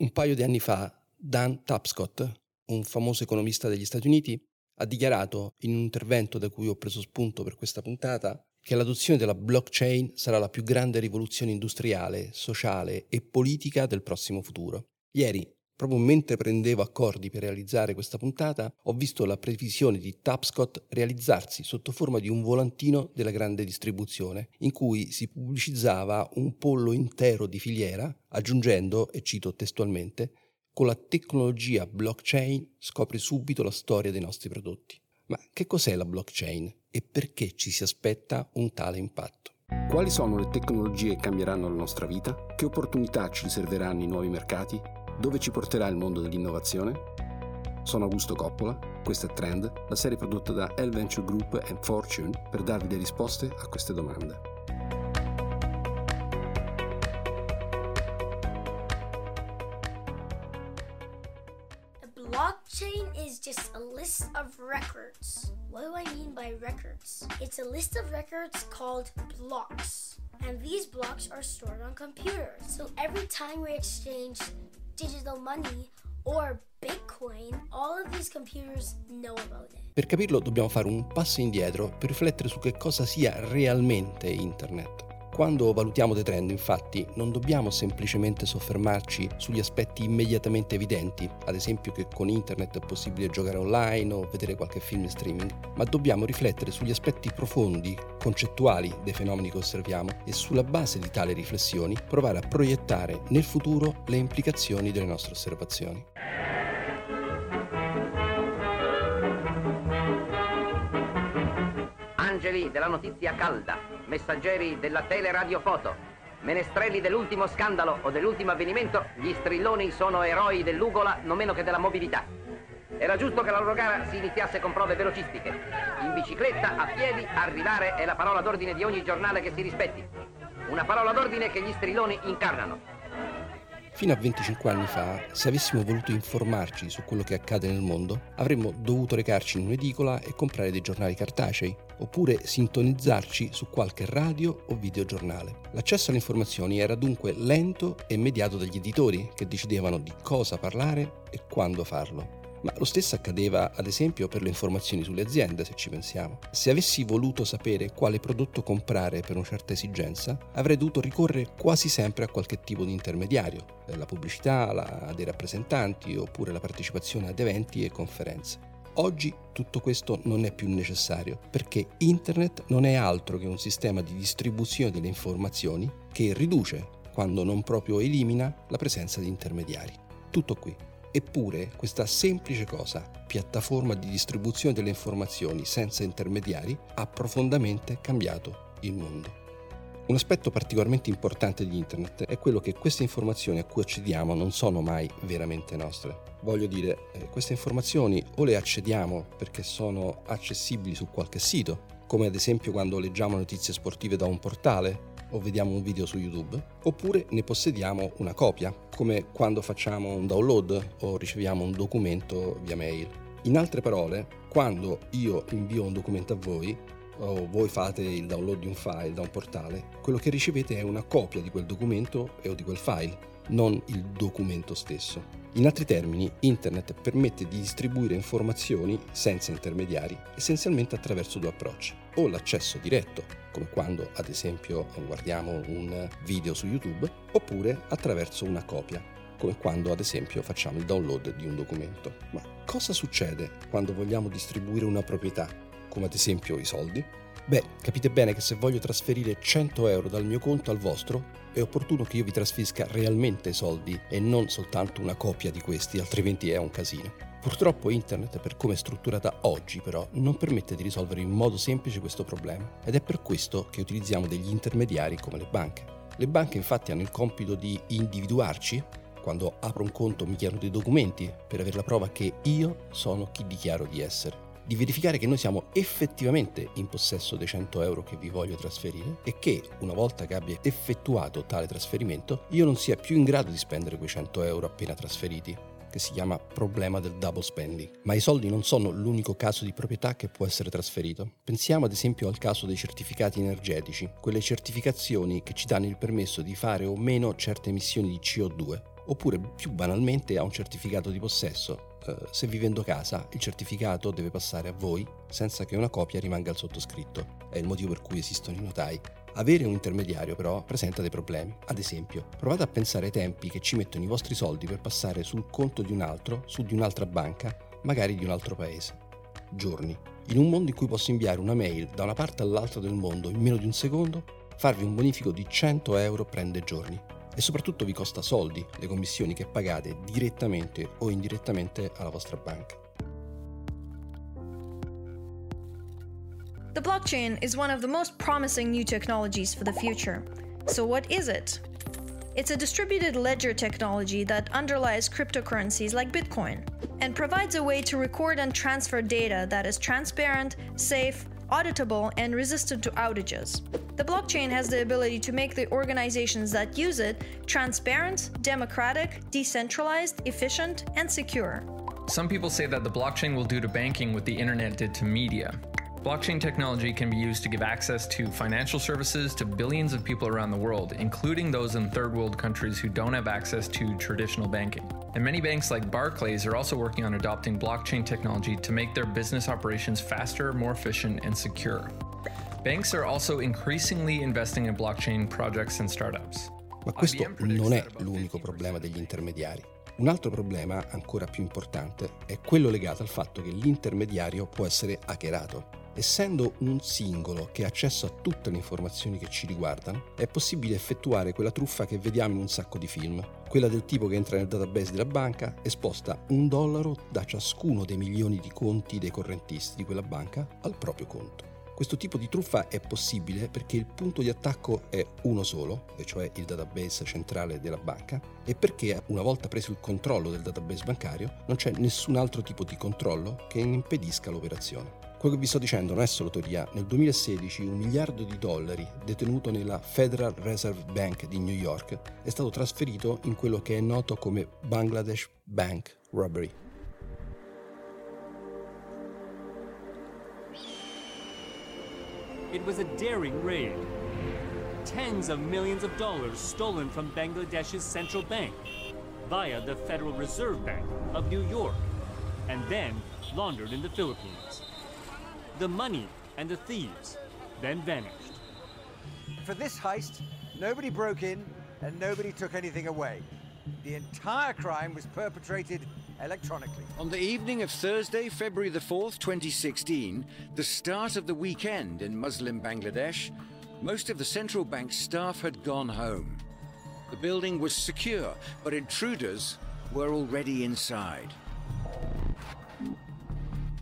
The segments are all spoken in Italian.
Un paio di anni fa, Dan Tapscott, un famoso economista degli Stati Uniti, ha dichiarato in un intervento da cui ho preso spunto per questa puntata che l'adozione della blockchain sarà la più grande rivoluzione industriale, sociale e politica del prossimo futuro. Ieri, proprio mentre prendevo accordi per realizzare questa puntata, ho visto la previsione di Tapscott realizzarsi sotto forma di un volantino della grande distribuzione, in cui si pubblicizzava un pollo intero di filiera, aggiungendo, e cito testualmente, con la tecnologia blockchain scopri subito la storia dei nostri prodotti. Ma che cos'è la blockchain e perché ci si aspetta un tale impatto? Quali sono le tecnologie che cambieranno la nostra vita? Che opportunità ci riserveranno i nuovi mercati? Dove ci porterà il mondo dell'innovazione? Sono Augusto Coppola, questa è Trend, la serie prodotta da L Venture Group e Fortune per darvi le risposte a queste domande. just a list of records. What do I mean by records? It's a list of records called blocks. And these blocks are stored on computers. So every time we exchange digital money or Bitcoin, all of these computers know about it. Per capirlo dobbiamo fare un passo indietro per riflettere su che cosa sia realmente Internet. Quando valutiamo dei trend, infatti, non dobbiamo semplicemente soffermarci sugli aspetti immediatamente evidenti, ad esempio che con internet è possibile giocare online o vedere qualche film in streaming, ma dobbiamo riflettere sugli aspetti profondi, concettuali dei fenomeni che osserviamo e sulla base di tali riflessioni provare a proiettare nel futuro le implicazioni delle nostre osservazioni. Angeli della notizia calda messaggeri della teleradiofoto, menestrelli dell'ultimo scandalo o dell'ultimo avvenimento, gli strilloni sono eroi dell'ugola non meno che della mobilità. Era giusto che la loro gara si iniziasse con prove velocistiche. In bicicletta, a piedi, arrivare è la parola d'ordine di ogni giornale che si rispetti. Una parola d'ordine che gli strilloni incarnano. Fino a 25 anni fa, se avessimo voluto informarci su quello che accade nel mondo, avremmo dovuto recarci in un'edicola e comprare dei giornali cartacei, oppure sintonizzarci su qualche radio o videogiornale. L'accesso alle informazioni era dunque lento e mediato dagli editori, che decidevano di cosa parlare e quando farlo. Ma lo stesso accadeva ad esempio per le informazioni sulle aziende, se ci pensiamo. Se avessi voluto sapere quale prodotto comprare per una certa esigenza, avrei dovuto ricorrere quasi sempre a qualche tipo di intermediario, la pubblicità, la, dei rappresentanti oppure la partecipazione ad eventi e conferenze. Oggi tutto questo non è più necessario perché Internet non è altro che un sistema di distribuzione delle informazioni che riduce, quando non proprio elimina, la presenza di intermediari. Tutto qui. Eppure questa semplice cosa, piattaforma di distribuzione delle informazioni senza intermediari, ha profondamente cambiato il mondo. Un aspetto particolarmente importante di Internet è quello che queste informazioni a cui accediamo non sono mai veramente nostre. Voglio dire, eh, queste informazioni o le accediamo perché sono accessibili su qualche sito, come ad esempio quando leggiamo notizie sportive da un portale o vediamo un video su YouTube, oppure ne possediamo una copia, come quando facciamo un download o riceviamo un documento via mail. In altre parole, quando io invio un documento a voi, o voi fate il download di un file da un portale, quello che ricevete è una copia di quel documento o di quel file, non il documento stesso. In altri termini, Internet permette di distribuire informazioni senza intermediari, essenzialmente attraverso due approcci, o l'accesso diretto, come quando ad esempio guardiamo un video su YouTube, oppure attraverso una copia, come quando ad esempio facciamo il download di un documento. Ma cosa succede quando vogliamo distribuire una proprietà, come ad esempio i soldi? Beh, capite bene che se voglio trasferire 100 euro dal mio conto al vostro, è opportuno che io vi trasferisca realmente soldi e non soltanto una copia di questi, altrimenti è un casino. Purtroppo internet, per come è strutturata oggi però, non permette di risolvere in modo semplice questo problema ed è per questo che utilizziamo degli intermediari come le banche. Le banche infatti hanno il compito di individuarci, quando apro un conto mi chiedono dei documenti per avere la prova che io sono chi dichiaro di essere. Di verificare che noi siamo effettivamente in possesso dei 100 euro che vi voglio trasferire e che una volta che abbia effettuato tale trasferimento io non sia più in grado di spendere quei 100 euro appena trasferiti che si chiama problema del double spending. Ma i soldi non sono l'unico caso di proprietà che può essere trasferito. Pensiamo ad esempio al caso dei certificati energetici, quelle certificazioni che ci danno il permesso di fare o meno certe emissioni di CO2 oppure più banalmente a un certificato di possesso. Eh, se vi vendo casa, il certificato deve passare a voi senza che una copia rimanga al sottoscritto. È il motivo per cui esistono i notai. Avere un intermediario però presenta dei problemi. Ad esempio, provate a pensare ai tempi che ci mettono i vostri soldi per passare sul conto di un altro, su di un'altra banca, magari di un altro paese. Giorni. In un mondo in cui posso inviare una mail da una parte all'altra del mondo in meno di un secondo, farvi un bonifico di 100 euro prende giorni. E soprattutto vi costa soldi le commissioni che pagate direttamente o indirettamente alla vostra banca. The blockchain is one of the most promising new technologies for the future. So, what is it? It's a distributed ledger technology that underlies cryptocurrencies like Bitcoin and provides a way to record and transfer data that is transparent, safe, auditable, and resistant to outages. The blockchain has the ability to make the organizations that use it transparent, democratic, decentralized, efficient, and secure. Some people say that the blockchain will do to banking what the internet did to media. Blockchain technology can be used to give access to financial services to billions of people around the world, including those in third world countries who don't have access to traditional banking. And many banks like Barclays are also working on adopting blockchain technology to make their business operations faster, more efficient, and secure. Banks are also increasingly investing in blockchain projects and startups. Ma questo non è l'unico problema degli intermediari. Un altro problema, ancora più importante, è quello legato al fatto che l'intermediario può essere hackerato. Essendo un singolo che ha accesso a tutte le informazioni che ci riguardano, è possibile effettuare quella truffa che vediamo in un sacco di film, quella del tipo che entra nel database della banca e sposta un dollaro da ciascuno dei milioni di conti dei correntisti di quella banca al proprio conto. Questo tipo di truffa è possibile perché il punto di attacco è uno solo, e cioè il database centrale della banca, e perché una volta preso il controllo del database bancario non c'è nessun altro tipo di controllo che impedisca l'operazione. Quello che vi sto dicendo non è solo teoria. Nel 2016 un miliardo di dollari detenuto nella Federal Reserve Bank di New York è stato trasferito in quello che è noto come Bangladesh Bank Robbery. It was a daring raid. Tens of millions of dollars stolen from Bangladesh's central bank via the Federal Reserve Bank of New York and then laundered in the Philippines. The money and the thieves then vanished. For this heist, nobody broke in and nobody took anything away. The entire crime was perpetrated electronically. On the evening of Thursday, February the 4th, 2016, the start of the weekend in Muslim Bangladesh, most of the central bank staff had gone home. The building was secure, but intruders were already inside.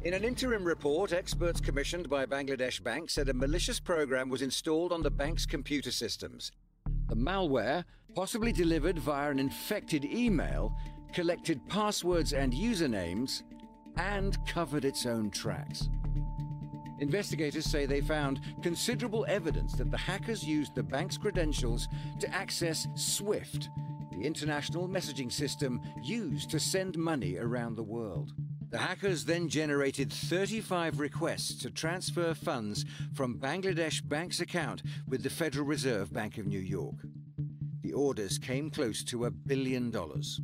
In an interim report, experts commissioned by Bangladesh Bank said a malicious program was installed on the bank's computer systems. The malware, possibly delivered via an infected email, collected passwords and usernames, and covered its own tracks. Investigators say they found considerable evidence that the hackers used the bank's credentials to access SWIFT, the international messaging system used to send money around the world. The hackers then generated 35 requests to transfer funds from Bangladesh Bank's account with the Federal Reserve Bank of New York. The orders came close to a billion dollars.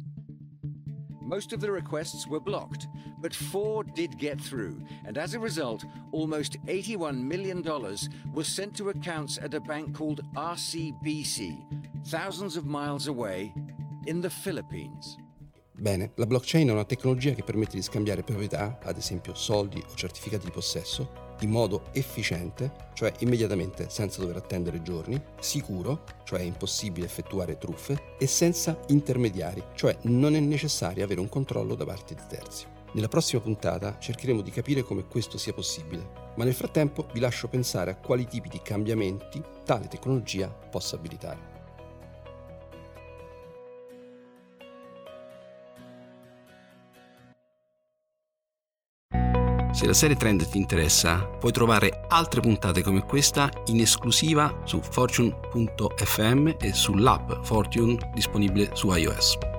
Most of the requests were blocked, but four did get through, and as a result, almost $81 million was sent to accounts at a bank called RCBC, thousands of miles away in the Philippines. Bene, la blockchain è una tecnologia che permette di scambiare proprietà, ad esempio soldi o certificati di possesso, in modo efficiente, cioè immediatamente senza dover attendere giorni, sicuro, cioè è impossibile effettuare truffe, e senza intermediari, cioè non è necessario avere un controllo da parte di terzi. Nella prossima puntata cercheremo di capire come questo sia possibile, ma nel frattempo vi lascio pensare a quali tipi di cambiamenti tale tecnologia possa abilitare. Se la serie Trend ti interessa, puoi trovare altre puntate come questa in esclusiva su fortune.fm e sull'app Fortune disponibile su iOS.